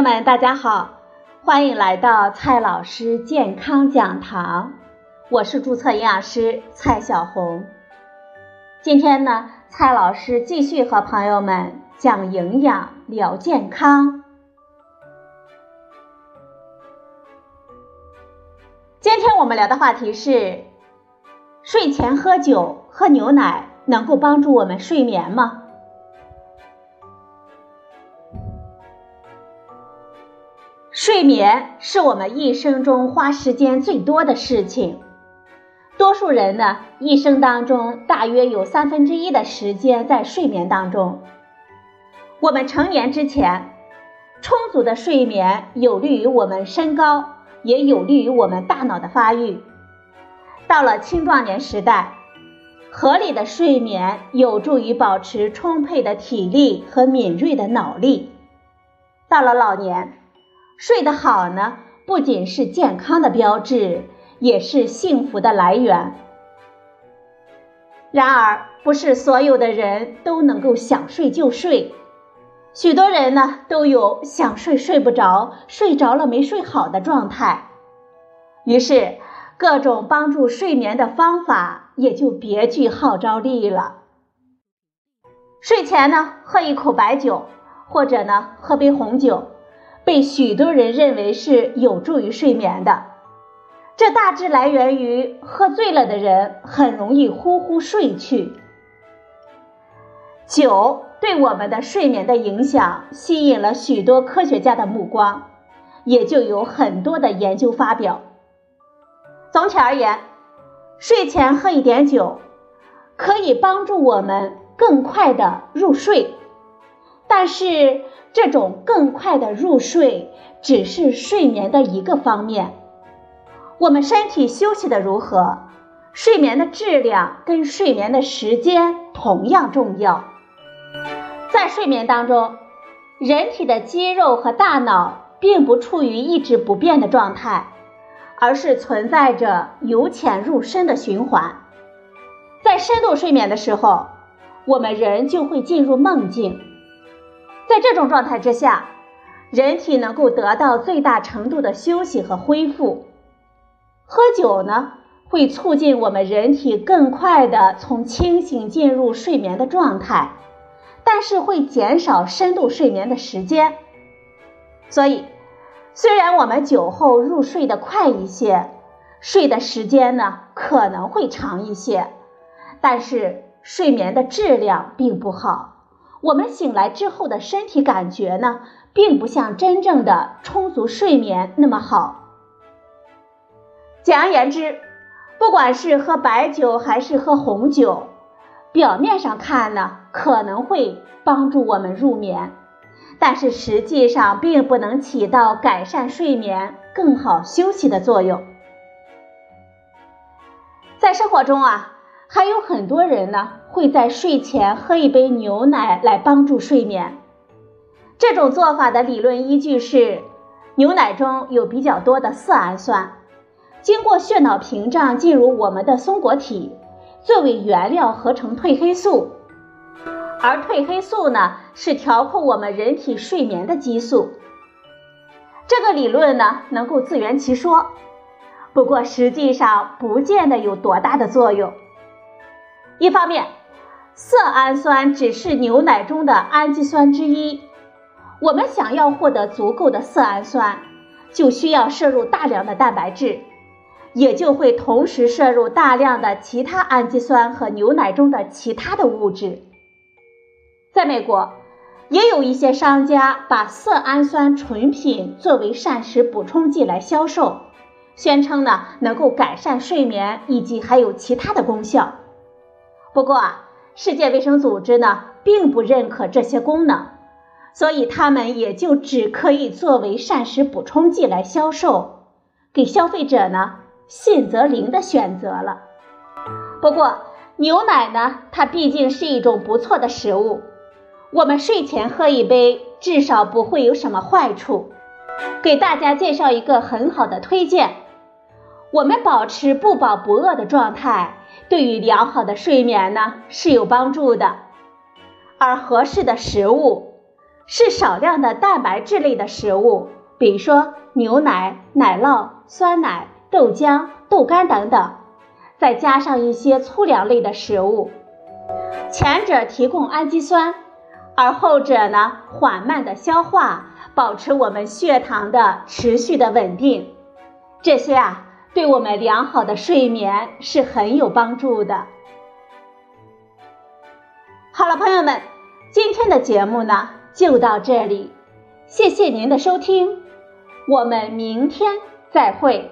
友们，大家好，欢迎来到蔡老师健康讲堂，我是注册营养师蔡小红。今天呢，蔡老师继续和朋友们讲营养、聊健康。今天我们聊的话题是：睡前喝酒、喝牛奶能够帮助我们睡眠吗？睡眠是我们一生中花时间最多的事情。多数人呢，一生当中大约有三分之一的时间在睡眠当中。我们成年之前，充足的睡眠有利于我们身高，也有利于我们大脑的发育。到了青壮年时代，合理的睡眠有助于保持充沛的体力和敏锐的脑力。到了老年，睡得好呢，不仅是健康的标志，也是幸福的来源。然而，不是所有的人都能够想睡就睡，许多人呢都有想睡睡不着、睡着了没睡好的状态。于是，各种帮助睡眠的方法也就别具号召力了。睡前呢，喝一口白酒，或者呢，喝杯红酒。被许多人认为是有助于睡眠的，这大致来源于喝醉了的人很容易呼呼睡去。酒对我们的睡眠的影响吸引了许多科学家的目光，也就有很多的研究发表。总体而言，睡前喝一点酒，可以帮助我们更快的入睡，但是。这种更快的入睡只是睡眠的一个方面，我们身体休息的如何，睡眠的质量跟睡眠的时间同样重要。在睡眠当中，人体的肌肉和大脑并不处于一直不变的状态，而是存在着由浅入深的循环。在深度睡眠的时候，我们人就会进入梦境。在这种状态之下，人体能够得到最大程度的休息和恢复。喝酒呢，会促进我们人体更快的从清醒进入睡眠的状态，但是会减少深度睡眠的时间。所以，虽然我们酒后入睡的快一些，睡的时间呢可能会长一些，但是睡眠的质量并不好。我们醒来之后的身体感觉呢，并不像真正的充足睡眠那么好。简而言之，不管是喝白酒还是喝红酒，表面上看呢，可能会帮助我们入眠，但是实际上并不能起到改善睡眠、更好休息的作用。在生活中啊。还有很多人呢，会在睡前喝一杯牛奶来帮助睡眠。这种做法的理论依据是，牛奶中有比较多的色氨酸，经过血脑屏障进入我们的松果体，作为原料合成褪黑素。而褪黑素呢，是调控我们人体睡眠的激素。这个理论呢，能够自圆其说，不过实际上不见得有多大的作用。一方面，色氨酸只是牛奶中的氨基酸之一。我们想要获得足够的色氨酸，就需要摄入大量的蛋白质，也就会同时摄入大量的其他氨基酸和牛奶中的其他的物质。在美国，也有一些商家把色氨酸纯品作为膳食补充剂来销售，宣称呢能够改善睡眠，以及还有其他的功效。不过啊，世界卫生组织呢并不认可这些功能，所以他们也就只可以作为膳食补充剂来销售，给消费者呢信则灵的选择了。不过牛奶呢，它毕竟是一种不错的食物，我们睡前喝一杯，至少不会有什么坏处。给大家介绍一个很好的推荐，我们保持不饱不饿的状态。对于良好的睡眠呢是有帮助的，而合适的食物是少量的蛋白质类的食物，比如说牛奶、奶酪、酸奶、豆浆、豆干等等，再加上一些粗粮类的食物。前者提供氨基酸，而后者呢缓慢的消化，保持我们血糖的持续的稳定。这些啊，对我们良好的睡眠是很有帮助的。好了，朋友们，今天的节目呢就到这里，谢谢您的收听，我们明天再会。